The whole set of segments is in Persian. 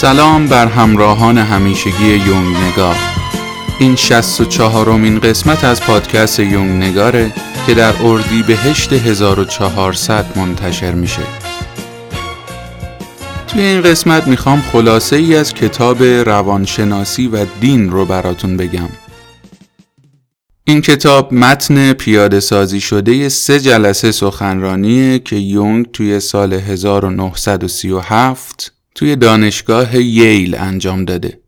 سلام بر همراهان همیشگی یونگ نگار. این 64 امین قسمت از پادکست یونگ نگاره که در اردی به هشت 1400 منتشر میشه. توی این قسمت می‌خوام خلاصه ای از کتاب روانشناسی و دین رو براتون بگم. این کتاب متن پیاده سازی شده سه جلسه سخنرانیه که یونگ توی سال 1937 توی دانشگاه ییل انجام داده.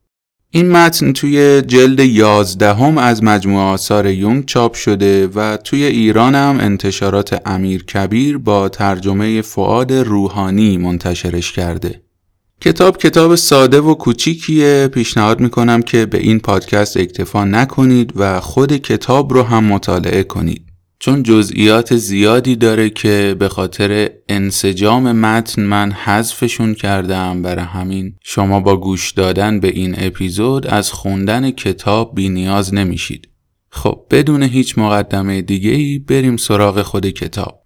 این متن توی جلد یازدهم از مجموعه آثار یونگ چاپ شده و توی ایران هم انتشارات امیر کبیر با ترجمه فعاد روحانی منتشرش کرده. کتاب کتاب ساده و کوچیکیه پیشنهاد می‌کنم که به این پادکست اکتفا نکنید و خود کتاب رو هم مطالعه کنید چون جزئیات زیادی داره که به خاطر انسجام متن من حذفشون کردم برای همین. شما با گوش دادن به این اپیزود از خوندن کتاب بی نیاز نمیشید. خب بدون هیچ مقدمه دیگه ای بریم سراغ خود کتاب.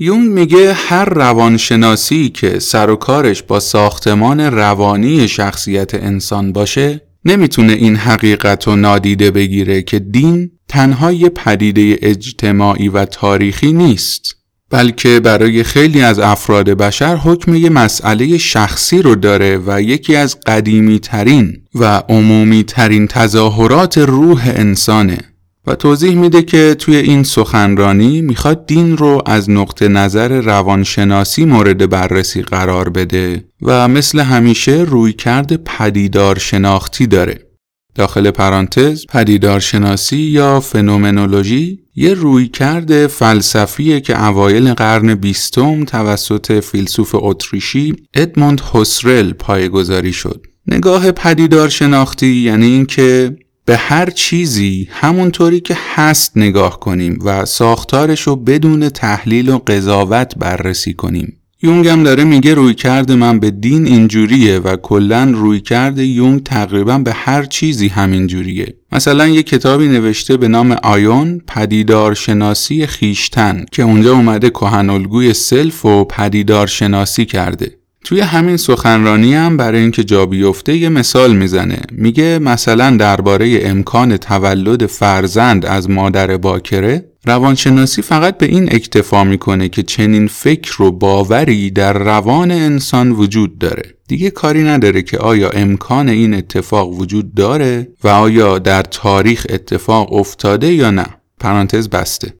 یونگ میگه هر روانشناسی که سر و کارش با ساختمان روانی شخصیت انسان باشه نمی‌تونه این حقیقت رو نادیده بگیره که دین تنها یه پدیده اجتماعی و تاریخی نیست بلکه برای خیلی از افراد بشر حکم یه مسئله شخصی رو داره و یکی از قدیمی ترین و عمومی ترین تظاهرات روح انسانه و توضیح میده که توی این سخنرانی می‌خواد دین رو از نقطه نظر روانشناسی مورد بررسی قرار بده و مثل همیشه روی کرده پدیدار شناختی داره. داخل پرانتز پدیدارشناسی یا فنومنولوژی یه رویکرد فلسفیه که اوایل قرن بیستم توسط فیلسوف اتریشی ادموند هوسرل پایگذاری شد. نگاه پدیدار شناختی یعنی اینکه به هر چیزی همونطوری که هست نگاه کنیم و ساختارش رو بدون تحلیل و قضاوت بررسی کنیم. یونگ هم داره میگه روی کرده من به دین اینجوریه و کلا روی کرده یونگ تقریبا به هر چیزی همینجوریه. مثلا یه کتابی نوشته به نام آیون پدیدار شناسی خیشتن که اونجا اومده کهنالگوی سلف و پدیدار شناسی کرده. توی همین سخنرانی هم برای اینکه جا بیفته یه مثال می‌زنه میگه مثلا درباره امکان تولد فرزند از مادر باکره روانشناسی فقط به این اکتفا می‌کنه که چنین فکر و باوری در روان انسان وجود داره. دیگه کاری نداره که آیا امکان این اتفاق وجود داره و آیا در تاریخ اتفاق افتاده یا نه. پرانتز بسته.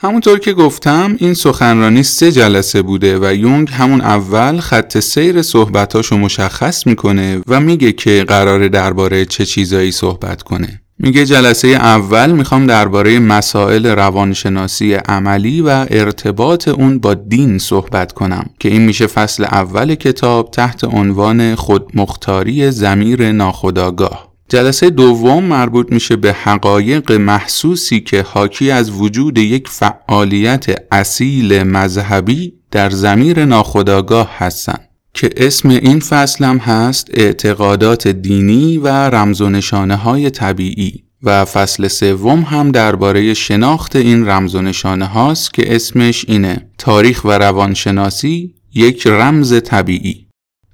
همونطور که گفتم این سخنرانی سه جلسه بوده و یونگ همون اول خط سیر صحبتاشو مشخص می‌کنه و میگه که قراره درباره چه چیزایی صحبت کنه. میگه جلسه اول می‌خوام درباره مسائل روانشناسی عملی و ارتباط اون با دین صحبت کنم که این میشه فصل اول کتاب تحت عنوان خودمختاری زمیر ناخداگاه. جلسه دوم مربوط میشه به حقایق محسوسی که حاکی از وجود یک فعالیت اصیل مذهبی در زمیر ناخداگاه هستند که اسم این فصل هم هست اعتقادات دینی و رمز و نشانه های طبیعی و فصل سوم هم درباره شناخت این رمز و نشانه هاست که اسمش اینه تاریخ و روانشناسی یک رمز طبیعی.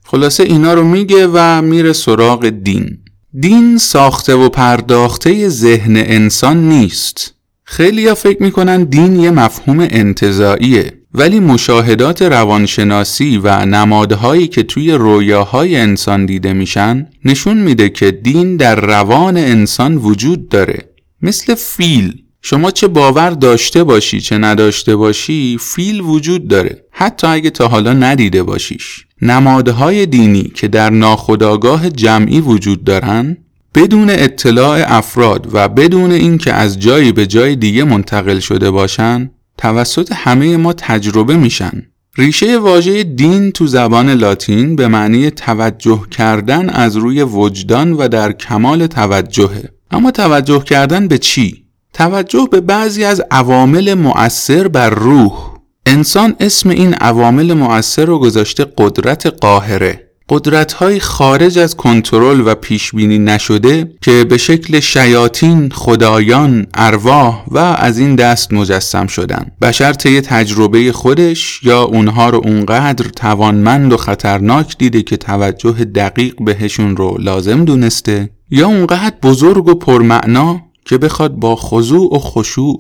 خلاصه اینا رو میگه و میره سراغ دین. دین ساخته و پرداخته ذهن انسان نیست. خیلی ها فکر می‌کنن دین یه مفهوم انتظاییه ولی مشاهدات روانشناسی و نمادهایی که توی رویاهای انسان دیده میشن نشون میده که دین در روان انسان وجود داره. مثل فیل. شما چه باور داشته باشی چه نداشته باشی فیل وجود داره. حتی اگه تا حالا ندیده باشیش. نمادهای دینی که در ناخودآگاه جمعی وجود دارن بدون اطلاع افراد و بدون اینکه از جایی به جای دیگه منتقل شده باشن توسط همه ما تجربه میشن. ریشه واژه دین تو زبان لاتین به معنی توجه کردن از روی وجدان و در کمال توجهه. اما توجه کردن به چی؟ توجه به بعضی از عوامل مؤثر بر روح. انسان اسم این عوامل مؤثر رو گذاشته قدرت قاهره. قدرت خارج از کنترل و پیش بینی نشده که به شکل شیاطین، خدایان، ارواح و از این دست مجسم شدن. بشر طی تجربه خودش یا اونها رو اونقدر توانمند و خطرناک دیده که توجه دقیق بهشون رو لازم دونسته یا اونقدر بزرگ و پرمعنا که بخواد با خضوع و خشوع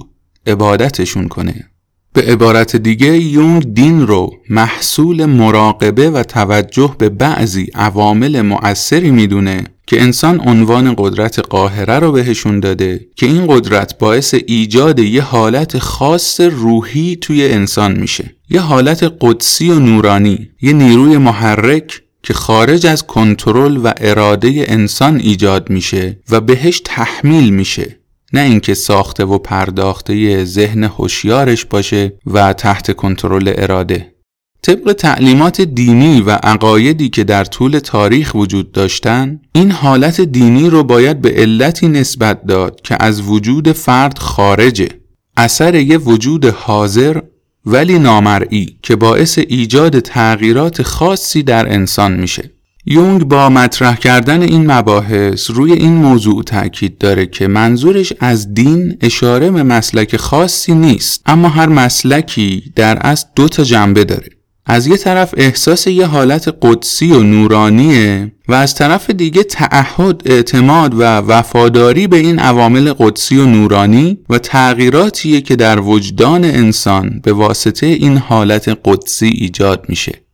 عبادتشون کنه. به عبارت دیگه یونگ دین رو محصول مراقبه و توجه به بعضی عوامل مؤثری می‌دونه که انسان عنوان قدرت قاهره رو بهشون داده که این قدرت باعث ایجاد یه حالت خاص روحی توی انسان میشه. یه حالت قدسی و نورانی یه نیروی محرک که خارج از کنترل و اراده انسان ایجاد میشه و بهش تحمیل میشه. نه اینکه ساخته و پرداخته ذهن هوشیارش باشه و تحت کنترل اراده. طبق تعلیمات دینی و عقایدی که در طول تاریخ وجود داشتن این حالت دینی رو باید به علتی نسبت داد که از وجود فرد خارجه. اثر یه وجود حاضر ولی نامرئی که باعث ایجاد تغییرات خاصی در انسان میشه. یونگ با مطرح کردن این مباحث روی این موضوع تاکید داره که منظورش از دین اشاره به مسلک خاصی نیست اما هر مسلکی در اصل دو تا جنبه داره. از یه طرف احساس یه حالت قدسی و نورانیه و از طرف دیگه تعهد اعتماد و وفاداری به این عوامل قدسی و نورانی و تغییراتیه که در وجدان انسان به واسطه این حالت قدسی ایجاد میشه.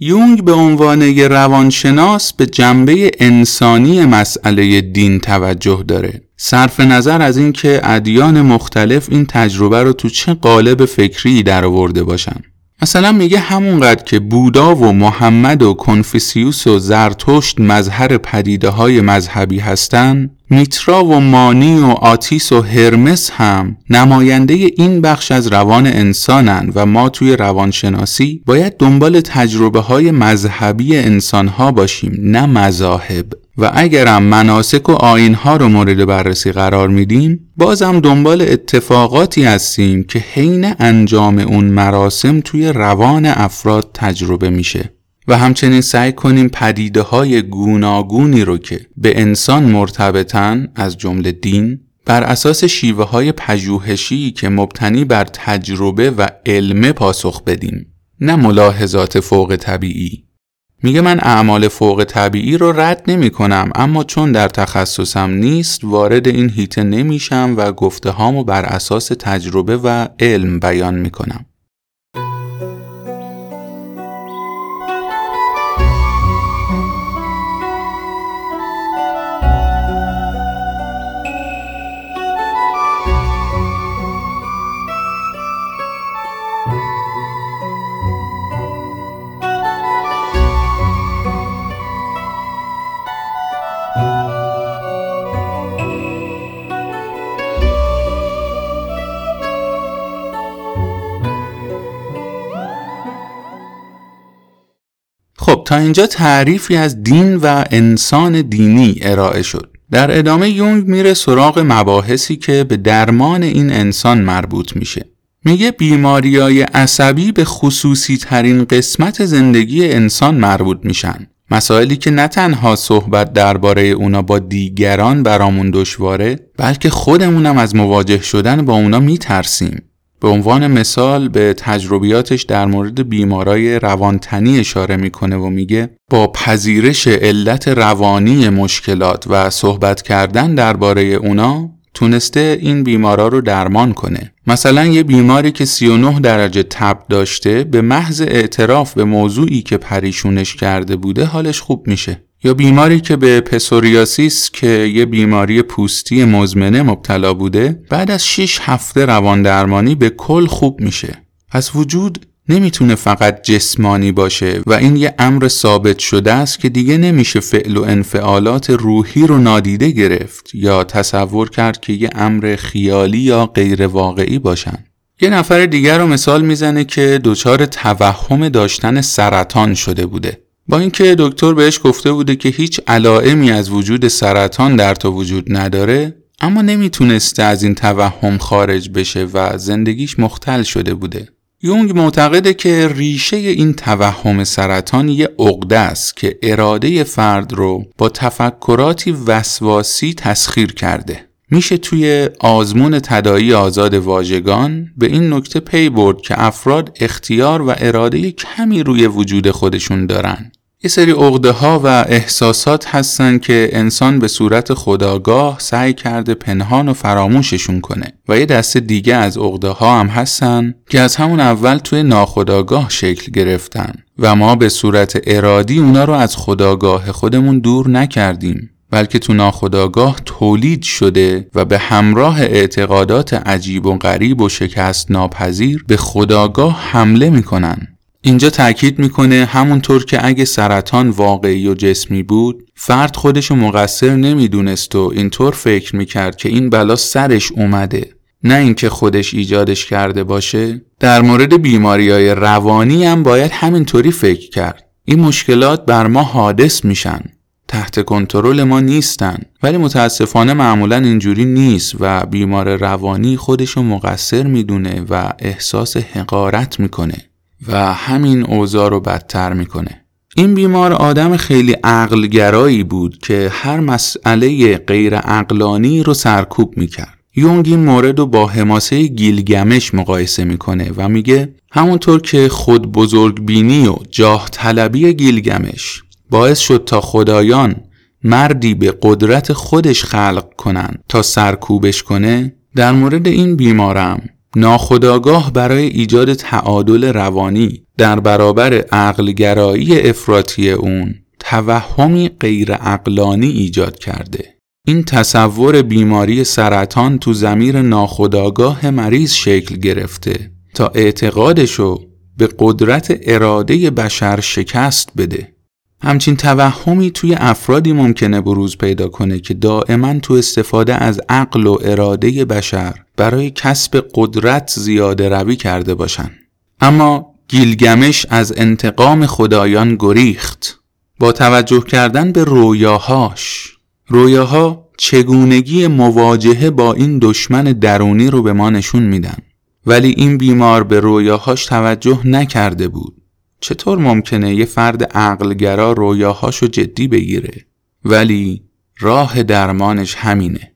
یونگ به عنوان یه روانشناس به جنبه انسانی مسئله دین توجه داره. صرف نظر از اینکه ادیان مختلف این تجربه رو تو چه قالب فکری در آورده باشن. مثلا میگه همونقدر که بودا و محمد و کنفیسیوس و زرتشت مظهر پدیده های مذهبی هستند میترا و مانی و آتیس و هرمس هم نماینده این بخش از روان انسانن و ما توی روانشناسی باید دنبال تجربه های مذهبی انسانها باشیم نه مذاهب. و اگرم مناسک و آینها رو مورد بررسی قرار میدیم بازم دنبال اتفاقاتی هستیم که حین انجام اون مراسم توی روان افراد تجربه میشه. و همچنین سعی کنیم پدیده های گوناگونی رو که به انسان مرتبطن از جمله دین بر اساس شیوه های پژوهشی که مبتنی بر تجربه و علم پاسخ بدیم. نه ملاحظات فوق طبیعی. میگه من اعمال فوق طبیعی رو رد نمی کنم اما چون در تخصصم نیست وارد این هیته نمیشم و گفته هامو بر اساس تجربه و علم بیان می‌کنم. خب تا اینجا تعریفی از دین و انسان دینی ارائه شد. در ادامه یونگ میره سراغ مباحثی که به درمان این انسان مربوط میشه. میگه بیماریای عصبی به خصوصی ترین قسمت زندگی انسان مربوط میشن. مسائلی که نه تنها صحبت درباره اونا با دیگران برامون دشواره بلکه خودمونم از مواجه شدن با اونا میترسیم. به عنوان مثال به تجربیاتش در مورد بیمارای روانتنی اشاره می‌کنه و میگه با پذیرش علت روانی مشکلات و صحبت کردن درباره اونا تونسته این بیمارا رو درمان کنه. مثلا یه بیماری که 39 درجه تب داشته به محض اعتراف به موضوعی که پریشونش کرده بوده حالش خوب میشه. یا بیماری که به پسوریاسیس که یه بیماری پوستی مزمنه مبتلا بوده بعد از 6 هفته روان درمانی به کل خوب میشه. پس وجود نمی‌تونه فقط جسمانی باشه و این یه امر ثابت شده است که دیگه نمیشه فعل و انفعالات روحی رو نادیده گرفت یا تصور کرد که یه امر خیالی یا غیر واقعی باشن. یه نفر دیگر رو مثال می‌زنه که دچار توهم داشتن سرطان شده بوده. با اینکه دکتر بهش گفته بوده که هیچ علائمی از وجود سرطان در تو وجود نداره اما نمی‌تونسته از این توهم خارج بشه و زندگیش مختل شده بوده یونگ معتقده که ریشه این توهم سرطان یه عقده است که اراده فرد رو با تفکراتی وسواسی تسخیر کرده. میشه توی آزمون تدایی آزاد واژگان به این نکته پی برد که افراد اختیار و اراده کمی روی وجود خودشون دارن. یه سری عقده ها و احساسات هستن که انسان به صورت خداگاه سعی کرده پنهان و فراموششون کنه. و یه دسته دیگه از عقده ها هم هستن که از همون اول توی ناخداگاه شکل گرفتن. و ما به صورت ارادی اونا رو از خداگاه خودمون دور نکردیم بلکه تو ناخداگاه تولید شده و به همراه اعتقادات عجیب و غریب و شکست ناپذیر به خداگاه حمله می‌کنن. اینجا تاکید می‌کنه همونطور که اگه سرطان واقعی و جسمی بود فرد خودشو مقصر نمی‌دونست و اینطور فکر می‌کرد که این بلا سرش اومده. نه اینکه خودش ایجادش کرده باشه. در مورد بیماری های روانی هم باید همینطوری فکر کرد. این مشکلات بر ما حادث میشن. تحت کنترل ما نیستن. ولی متاسفانه معمولا اینجوری نیست و بیمار روانی خودشو مقصر می‌دونه و احساس حقارت می‌کنه. و همین اوضاع رو بدتر می‌کنه. این بیمار آدم خیلی عقلگرایی بود که هر مسئله غیر عقلانی رو سرکوب می‌کرد. یونگ این مورد رو با حماسه گیلگمش مقایسه می‌کنه و میگه همونطور که خود بزرگ بینی و جاه طلبی گیلگمش باعث شد تا خدایان مردی به قدرت خودش خلق کنن تا سرکوبش کنه در مورد این بیمارم ناخداگاه برای ایجاد تعادل روانی در برابر عقلگرایی افراطی اون توهمی غیر عقلانی ایجاد کرده. این تصور بیماری سرطان تو زمیر ناخداگاه مریض شکل گرفته تا اعتقادشو به قدرت اراده بشر شکست بده. همچین توهمی توی افرادی ممکنه بروز پیدا کنه که دائما تو استفاده از عقل و اراده بشر برای کسب قدرت زیاده روی کرده باشن. اما گیلگمش از انتقام خدایان گریخت. با توجه کردن به رویاهاش رویاها چگونگی مواجهه با این دشمن درونی رو به ما نشون میدن. ولی این بیمار به رویاهاش توجه نکرده بود. چطور ممکنه یه فرد عقلگرا رویاهاشو جدی بگیره؟ ولی راه درمانش همینه.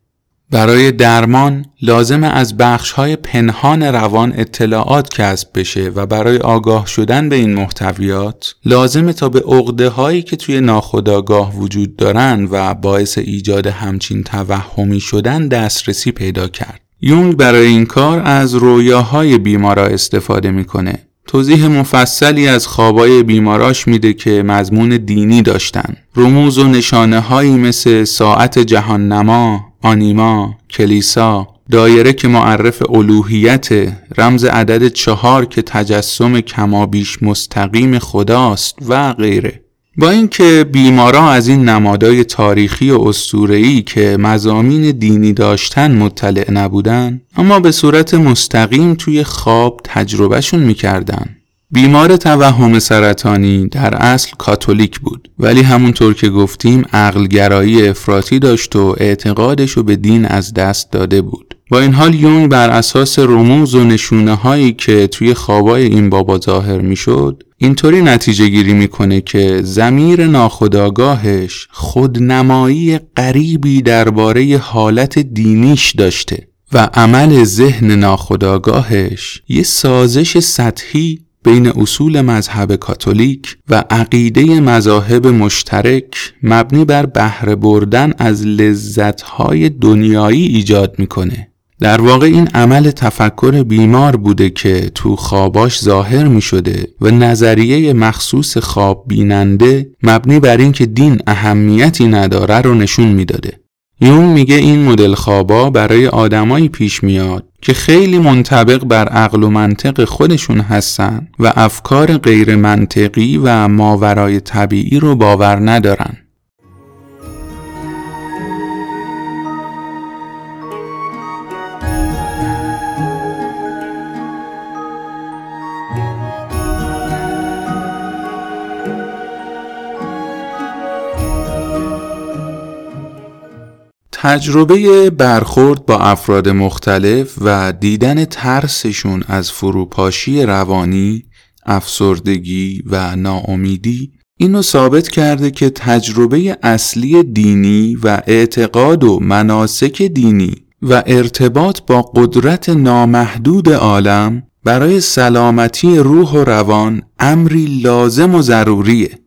برای درمان لازم از بخش های پنهان روان اطلاعات کسب بشه و برای آگاه شدن به این محتویات لازمه تا به عقده هایی که توی ناخودآگاه وجود دارن و باعث ایجاد همچین توهمی شدن دسترسی پیدا کرد. یونگ برای این کار از رویاهای بیمارا استفاده می‌کنه. توضیح مفصلی از خوابای بیماراش میده که مضمون دینی داشتن. رموز و نشانه هایی مثل ساعت جهان نما، آنیما، کلیسا دایره که معرف الوهیت رمز عدد چهار که تجسم کمابیش مستقیم خداست و غیره. با اینکه بیمارا از این نمادای تاریخی و اسطوره‌ای که مزامین دینی داشتن مطلع نبودن اما به صورت مستقیم توی خواب تجربهشون می‌کردن. بیمار توهم سرطانی در اصل کاتولیک بود ولی همونطور که گفتیم عقلگرایی افراطی داشت و اعتقادش رو به دین از دست داده بود. با این حال یونگ بر اساس رموز و نشونه هایی که توی خوابای این بابا ظاهر می‌شد اینطوری نتیجه گیری می‌کنه که زمیر ناخداگاهش خودنمایی غریبی درباره حالت دینیش داشته و عمل ذهن ناخداگاهش یه سازش سطحی بین اصول مذهب کاتولیک و عقیده مذاهب مشترک مبنی بر بهره بردن از لذتهای دنیایی ایجاد می‌کنه. در واقع این عمل تفکر بیمار بوده که تو خواباش ظاهر می شده و نظریه مخصوص خواب بیننده مبنی بر اینکه دین اهمیتی نداره رو نشون می‌داده. یون میگه این مدل خوابا برای آدمایی پیش میاد که خیلی منطبق بر عقل و منطق خودشون هستن و افکار غیر منطقی و ماورای طبیعی رو باور ندارن. تجربه برخورد با افراد مختلف و دیدن ترسشون از فروپاشی روانی، افسردگی و ناامیدی اینو ثابت کرده که تجربه اصلی دینی و اعتقاد و مناسک دینی و ارتباط با قدرت نامحدود عالم برای سلامتی روح و روان امری لازم و ضروریه.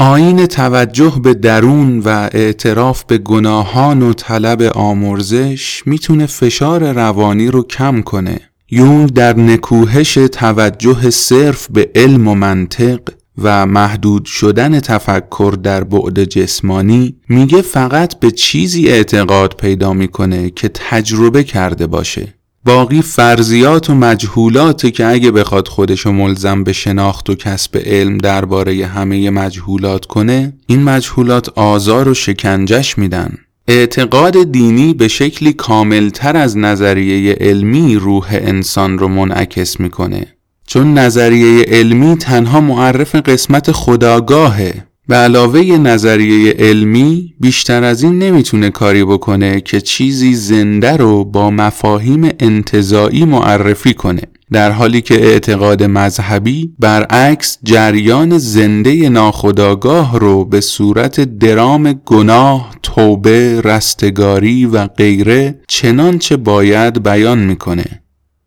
آین توجه به درون و اعتراف به گناهان و طلب آمرزش می‌تونه فشار روانی رو کم کنه. یونگ در نکوهش توجه صرف به علم و منطق و محدود شدن تفکر در بعد جسمانی میگه فقط به چیزی اعتقاد پیدا می‌کنه که تجربه کرده باشه. باقی فرضیات و مجهولاتی که اگه بخواد خودشو ملزم به شناخت و کسب علم درباره همه مجهولات کنه این مجهولات آزار و شکنجش میدن. اعتقاد دینی به شکلی کاملتر از نظریه علمی روح انسان رو منعکس می‌کنه. چون نظریه علمی تنها معرف قسمت خداگاهه. به علاوه نظریه علمی بیشتر از این نمی‌تونه کاری بکنه که چیزی زنده رو با مفاهیم انتظایی معرفی کنه در حالی که اعتقاد مذهبی برعکس جریان زنده ناخداگاه رو به صورت درام گناه، توبه، رستگاری و غیره چنانچه باید بیان می‌کنه.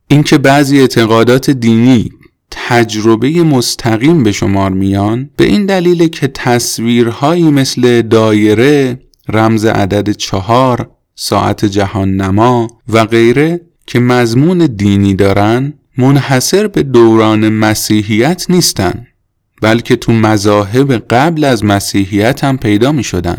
اینکه بعضی اعتقادات دینی تجربه مستقیم به شمار میان به این دلیل که تصویرهایی مثل دایره رمز عدد چهار ساعت جهان نما و غیره که مضمون دینی دارن منحصر به دوران مسیحیت نیستن بلکه تو مذاهب قبل از مسیحیت هم پیدا می شدن.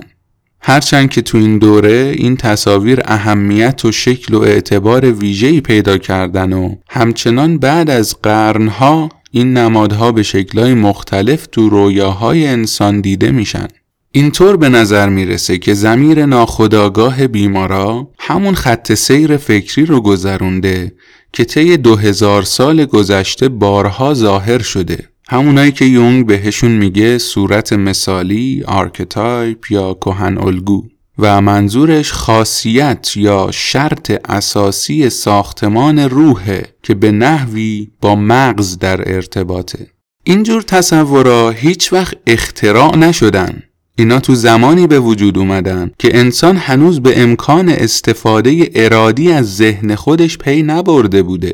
هرچند که تو این دوره این تصاویر اهمیت و شکل و اعتبار ویژه‌ای پیدا کردن و همچنان بعد از قرنها این نمادها به شکلهای مختلف تو رویاهای انسان دیده میشن. اینطور به نظر می‌رسه که ضمیر ناخودآگاه بیمارا همون خط سیر فکری رو گذرونده که طی دو هزار سال گذشته بارها ظاهر شده همونایی که یونگ بهشون میگه صورت مثالی، archetype یا کهن الگو. و منظورش خاصیت یا شرط اساسی ساختمان روحه که به نحوی با مغز در ارتباطه. اینجور تصورا هیچ وقت اختراع نشدن. اینا تو زمانی به وجود اومدن که انسان هنوز به امکان استفاده ارادی از ذهن خودش پی نبرده بوده.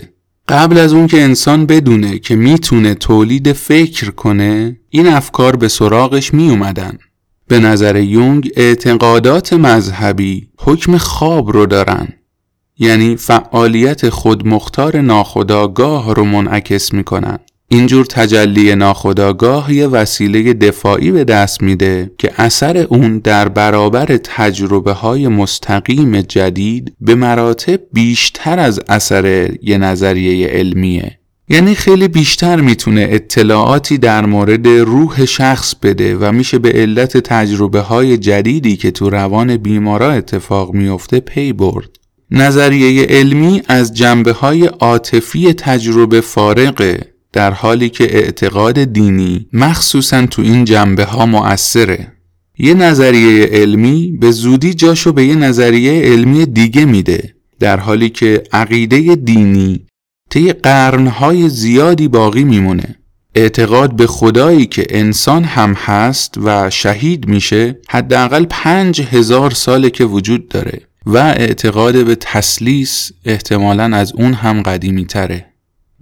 قبل از اون که انسان بدونه که می‌تونه تولید فکر کنه این افکار به سراغش می اومدن. به نظر یونگ اعتقادات مذهبی حکم خواب رو دارن یعنی فعالیت خودمختار ناخداگاه رو منعکس می‌کنن اینجور تجلی ناخداگاه یه وسیله دفاعی به دست میده که اثر اون در برابر تجربه های مستقیم جدید به مراتب بیشتر از اثر یه نظریه علمیه یعنی خیلی بیشتر می‌تونه اطلاعاتی در مورد روح شخص بده و میشه به علت تجربه های جدیدی که تو روان بیمارا اتفاق میفته پی برد. نظریه علمی از جنبه های عاطفی تجربه فارقه در حالی که اعتقاد دینی مخصوصا تو این جنبه ها مؤثره. یه نظریه علمی به زودی جاشو به یه نظریه علمی دیگه میده در حالی که عقیده دینی طی قرنهای زیادی باقی میمونه. اعتقاد به خدایی که انسان هم هست و شهید میشه حداقل پنج هزار ساله که وجود داره و اعتقاد به تسلیس احتمالا از اون هم قدیمی تره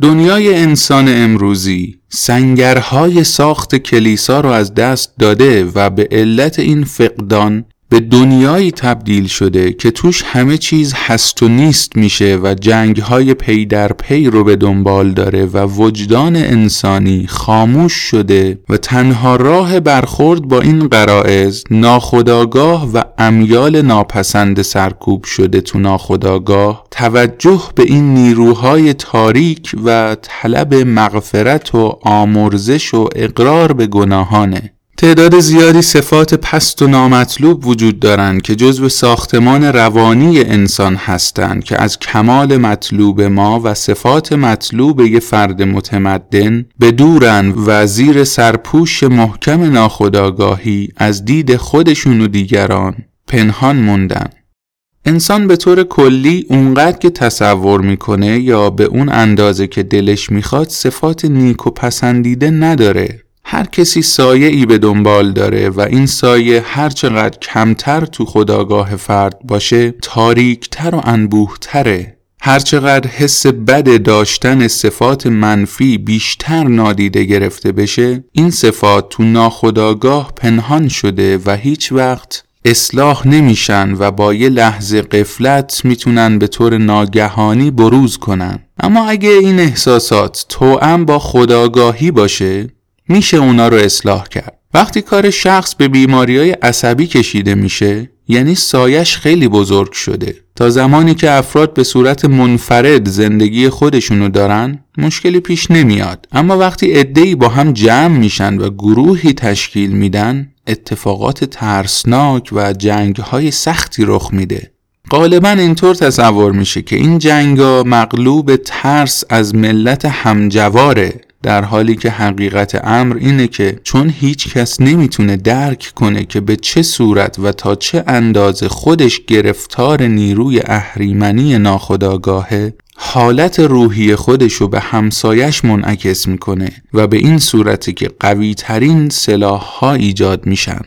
دنیای انسان امروزی سنگرهای ساخت کلیسا رو از دست داده و به علت این فقدان به دنیایی تبدیل شده که توش همه چیز هست و نیست میشه و جنگ های پی در پی رو به دنبال داره و وجدان انسانی خاموش شده و تنها راه برخورد با این قرائز ناخداگاه و امیال ناپسند سرکوب شده تو ناخداگاه توجه به این نیروهای تاریک و طلب مغفرت و آمرزش و اقرار به گناهانه. تعداد زیادی صفات پست و نامطلوب وجود دارند که جزو ساختمان روانی انسان هستند که از کمال مطلوب ما و صفات مطلوب یه فرد متمدن به دورن و زیر سرپوش محکم ناخداگاهی از دید خودشون و دیگران پنهان موندن. انسان به طور کلی اونقدر که تصور می‌کنه یا به اون اندازه که دلش می‌خواد صفات نیک و پسندیده نداره. هر کسی سایه ای به دنبال داره و این سایه هر چقدر کمتر تو خداگاه فرد باشه تاریکتر و انبوهتره. هرچقدر حس بد داشتن صفات منفی بیشتر نادیده گرفته بشه این صفات تو ناخداگاه پنهان شده و هیچ وقت اصلاح نمیشن و با یه لحظه قفلت می‌تونن به طور ناگهانی بروز کنن. اما اگه این احساسات توأم با خداگاهی باشه میشه اونا رو اصلاح کرد. وقتی کار شخص به بیماری های عصبی کشیده میشه یعنی سایش خیلی بزرگ شده. تا زمانی که افراد به صورت منفرد زندگی خودشونو دارن مشکلی پیش نمیاد. اما وقتی عدهای با هم جمع میشن و گروهی تشکیل میدن اتفاقات ترسناک و جنگهای سختی رخ میده. غالبا اینطور تصور میشه که این جنگا مغلوب ترس از ملت همجواره. در حالی که حقیقت امر اینه که چون هیچ کس نمی‌تونه درک کنه که به چه صورت و تا چه اندازه خودش گرفتار نیروی اهریمنی ناخداگاهه حالت روحی خودش رو به همسایش منعکس می‌کنه و به این صورتی که قوی ترین سلاح ها ایجاد میشن.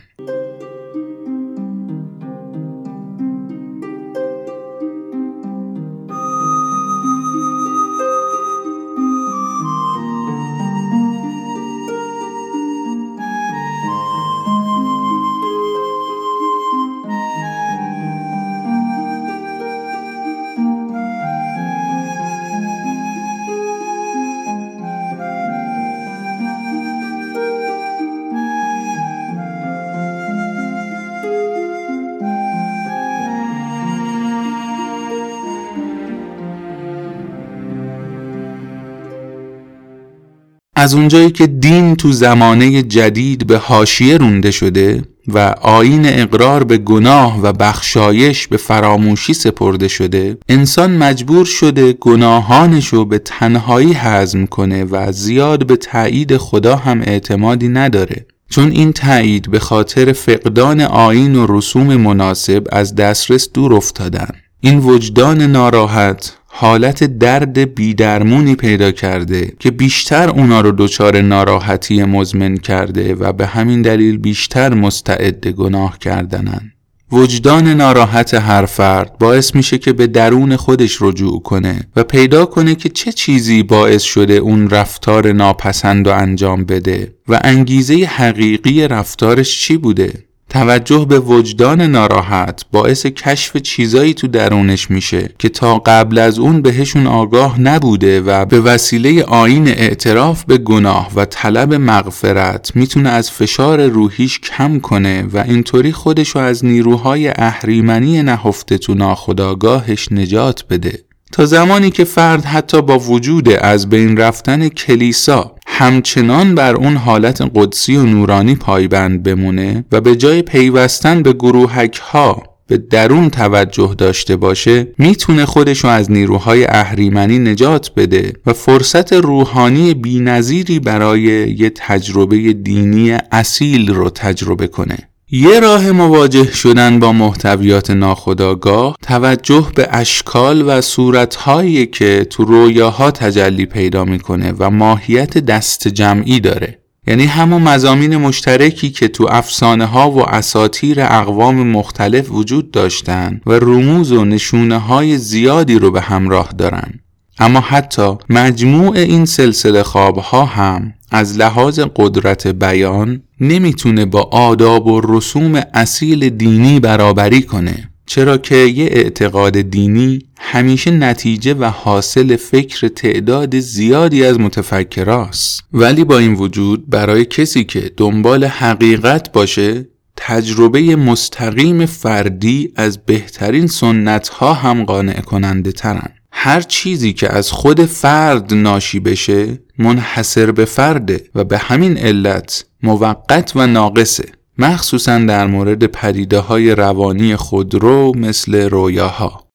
از اونجایی که دین تو زمانه جدید به حاشیه رونده شده و آین اقرار به گناه و بخشایش به فراموشی سپرده شده انسان مجبور شده گناهانشو به تنهایی هضم کنه و زیاد به تایید خدا هم اعتمادی نداره. چون این تایید به خاطر فقدان آین و رسوم مناسب از دسترس دور افتادن. این وجدان ناراحت حالت درد بیدرمونی پیدا کرده که بیشتر اونا رو دچار ناراحتی مزمن کرده و به همین دلیل بیشتر مستعد گناه کردنن. وجدان ناراحت هر فرد باعث میشه که به درون خودش رجوع کنه و پیدا کنه که چه چیزی باعث شده اون رفتار ناپسند و انجام بده و انگیزه حقیقی رفتارش چی بوده. توجه به وجدان ناراحت باعث کشف چیزایی تو درونش میشه که تا قبل از اون بهشون آگاه نبوده و به وسیله آین اعتراف به گناه و طلب مغفرت می‌تونه از فشار روحیش کم کنه و اینطوری خودشو از نیروهای اهریمنی نهفته تو ناخداگاهش نجات بده. تا زمانی که فرد حتی با وجود از بین رفتن کلیسا همچنان بر اون حالت قدسی و نورانی پایبند بمونه و به جای پیوستن به گروهک ها به درون توجه داشته باشه می‌تونه خودشو از نیروهای اهریمنی نجات بده و فرصت روحانی بینظیری برای یه تجربه دینی اصیل رو تجربه کنه. یه راه مواجه شدن با محتویات ناخودآگاه توجه به اشکال و صورتهایی که تو رویاها تجلی پیدا می‌کنه و ماهیت دست جمعی داره. یعنی همون مزامین مشترکی که تو افسانه ها و اساتیر اقوام مختلف وجود داشتن و رموز و نشونه های زیادی رو به همراه دارن. اما حتی مجموع این سلسله خواب ها هم از لحاظ قدرت بیان نمی‌تونه با آداب و رسوم اصیل دینی برابری کنه چرا که یه اعتقاد دینی همیشه نتیجه و حاصل فکر تعداد زیادی از متفکراست. ولی با این وجود برای کسی که دنبال حقیقت باشه تجربه مستقیم فردی از بهترین سنت ها هم قانع کننده ترن هر چیزی که از خود فرد ناشی بشه منحصر به فرده و به همین علت موقت و ناقصه. مخصوصا در مورد پدیده های روانی خودرو مثل رویاها.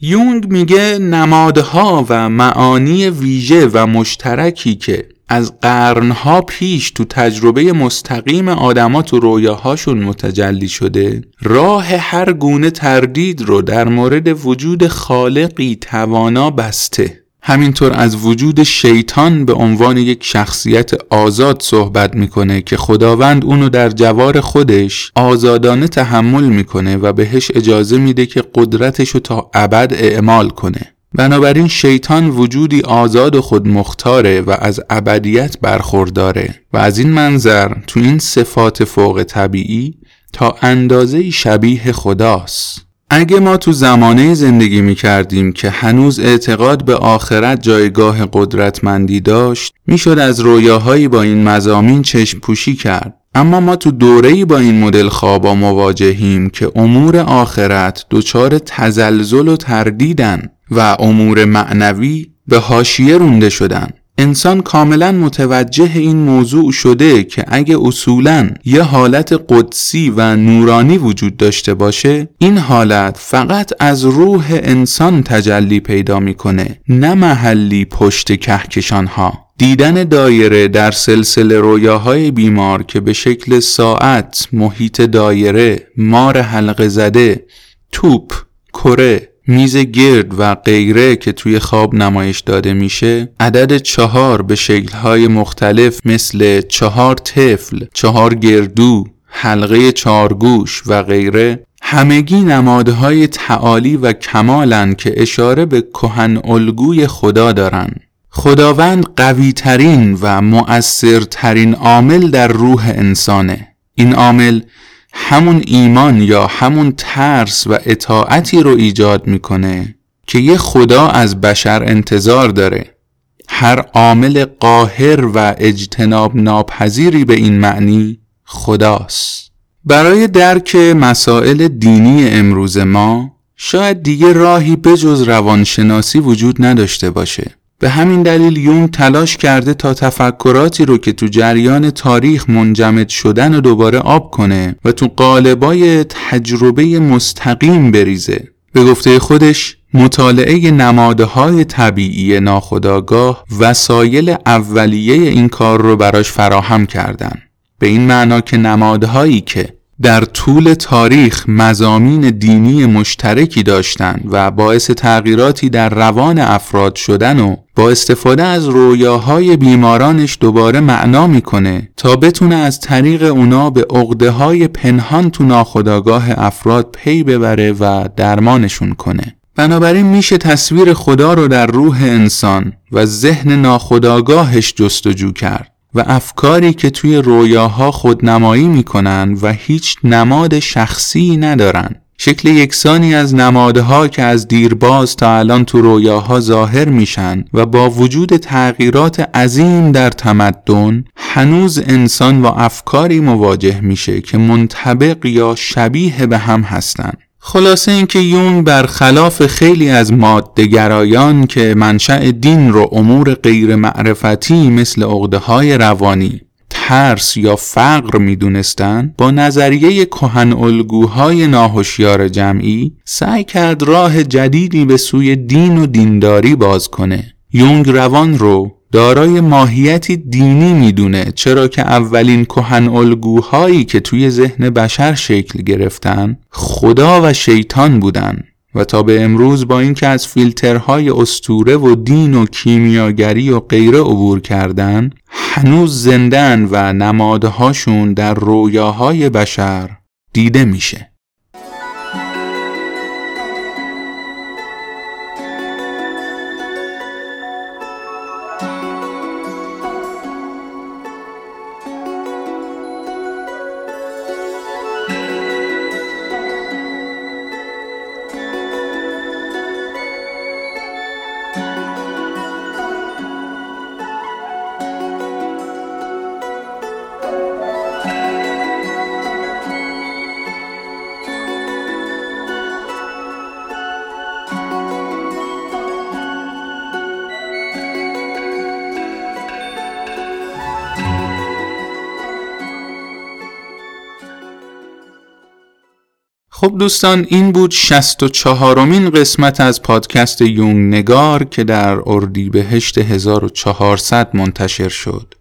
یونگ میگه نمادها و معانی ویژه و مشترکی که از قرنها پیش تو تجربه مستقیم آدما تو رویاهاشون متجلی شده راه هر گونه تردید رو در مورد وجود خالقی توانا بسته. همینطور از وجود شیطان به عنوان یک شخصیت آزاد صحبت می‌کنه که خداوند اونو در جوار خودش آزادانه تحمل می‌کنه و بهش اجازه میده که قدرتش رو تا ابد اعمال کنه. بنابراین شیطان وجودی آزاد و خود مختاره و از ابدیت برخورداره و از این منظر تو این صفات فوق طبیعی تا اندازه شبیه خداست. اگه ما تو زمانه زندگی می کردیم که هنوز اعتقاد به آخرت جایگاه قدرتمندی داشت می‌شد از رویاهایی با این مزامین چشم پوشی کرد. اما ما تو دوره‌ای با این مدل خوابا مواجهیم که امور آخرت دچار تزلزل و تردیدن و امور معنوی به حاشیه رونده شدن. انسان کاملا متوجه این موضوع شده که اگه اصولا یه حالت قدسی و نورانی وجود داشته باشه این حالت فقط از روح انسان تجلی پیدا می‌کنه نه محلی پشت کهکشان ها دیدن دایره در سلسله رویاهای بیمار که به شکل ساعت، محیط دایره، مار حلقه زده، توپ، کره، میز گرد و غیره که توی خواب نمایش داده میشه عدد چهار به شکلهای مختلف مثل چهار طفل، چهار گردو، حلقه چارگوش و غیره. همگی نمادهای تعالی و کمالن که اشاره به کهن الگوی خدا دارن. خداوند قویترین و مؤثرترین عامل در روح انسانه. این عامل همون ایمان یا همون ترس و اطاعتی رو ایجاد می‌کنه که یه خدا از بشر انتظار داره. هر عامل قاهر و اجتناب ناپذیری به این معنی خداست. برای درک مسائل دینی امروز ما شاید دیگه راهی بجز روانشناسی وجود نداشته باشه. به همین دلیل یون تلاش کرده تا تفکراتی رو که تو جریان تاریخ منجمد شدن و دوباره آب کنه و تو قالبای تجربه مستقیم بریزه. به گفته خودش مطالعه نمادهای طبیعی ناخداگاه وسایل اولیه این کار رو براش فراهم کردن. به این معنا که نمادهایی که در طول تاریخ مزامین دینی مشترکی داشتند و باعث تغییراتی در روان افراد شدن و با استفاده از رویاهای بیمارانش دوباره معنا می‌کنه تا بتونه از طریق اونا به عقده های پنهان تو ناخداگاه افراد پی ببره و درمانشون کنه. بنابراین میشه تصویر خدا رو در روح انسان و ذهن ناخداگاهش جستجو کرد. و افکاری که توی رویاها خودنمایی می‌کنن و هیچ نماد شخصی ندارن شکل یکسانی از نمادها که از دیرباز تا الان تو رویاها ظاهر میشن و با وجود تغییرات عظیم در تمدن هنوز انسان و افکاری مواجه میشه که منطبق یا شبیه به هم هستند. خلاصه اینکه یون برخلاف خیلی از مادهگرایان که منشأ دین رو امور غیر معرفتی مثل عقده های روانی ترس یا فقر می‌دونستند با نظریه کهن الگوهای ناهوشیار جمعی سعی کرد راه جدیدی به سوی دین و دینداری باز کنه. یونگ روان رو دارای ماهیتی دینی می‌دونه چرا که اولین کهن الگوهایی که توی ذهن بشر شکل گرفتن خدا و شیطان بودن. و تا به امروز با اینکه از فیلترهای استوره و دین و کیمیاگری و غیره عبور کردن هنوز زندن و نمادهاشون در رویاهای بشر دیده میشه. خب دوستان این بود 64 مین قسمت از پادکست یونگ نگار که در اردیبهشت 1400 منتشر شد.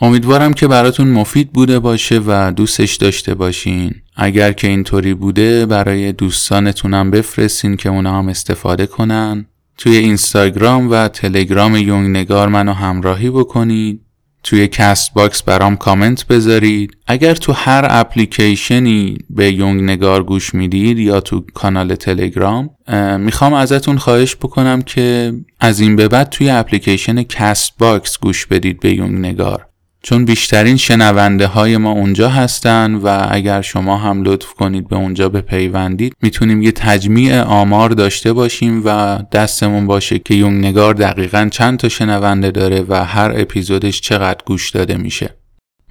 امیدوارم که براتون مفید بوده باشه و دوستش داشته باشین. اگر که اینطوری بوده برای دوستانتونم بفرستین که اونا هم استفاده کنن. توی اینستاگرام و تلگرام یونگ نگار منو همراهی بکنید. توی کست باکس برام کامنت بذارید. اگر تو هر اپلیکیشنی به یونگ نگار گوش می‌دید یا تو کانال تلگرام می‌خوام ازتون خواهش بکنم که از این به بعد توی اپلیکیشن Castbox گوش بدید به یونگ نگار. چون بیشترین شنونده های ما اونجا هستن و اگر شما هم لطف کنید به اونجا بپیوندید می‌تونیم یه تجمیع آمار داشته باشیم و دستمون باشه که یونگ نگار دقیقا چند تا شنونده داره و هر اپیزودش چقدر گوش داده میشه.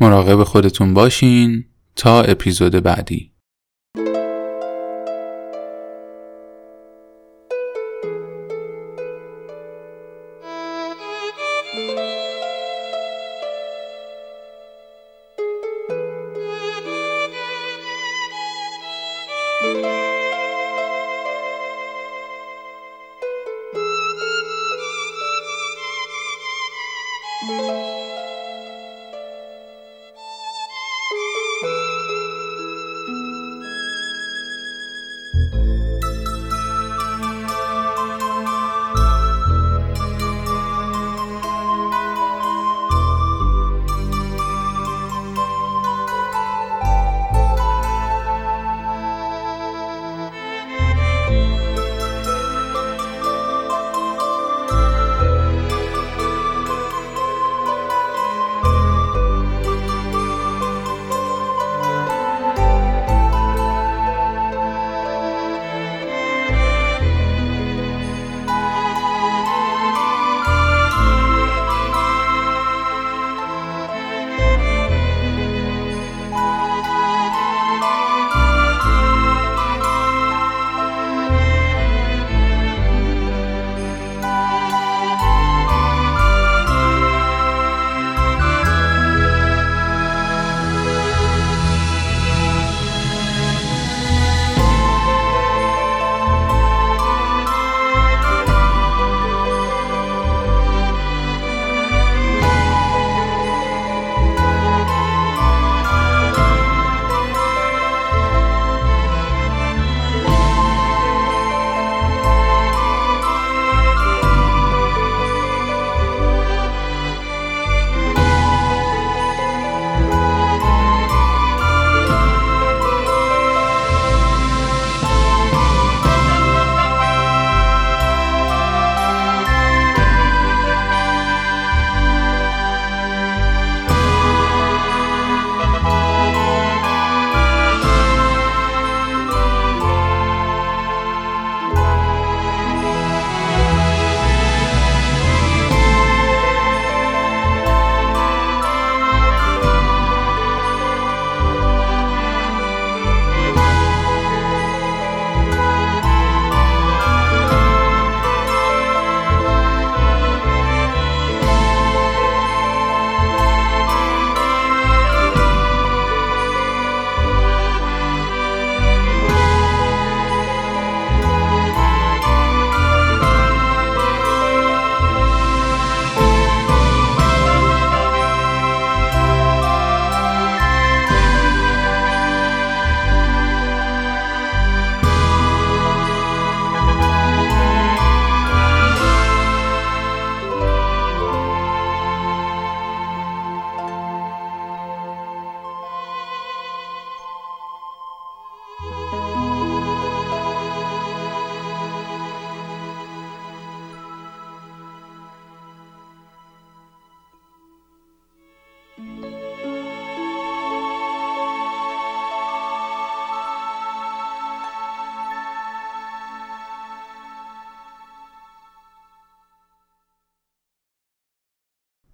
مراقب خودتون باشین. تا اپیزود بعدی.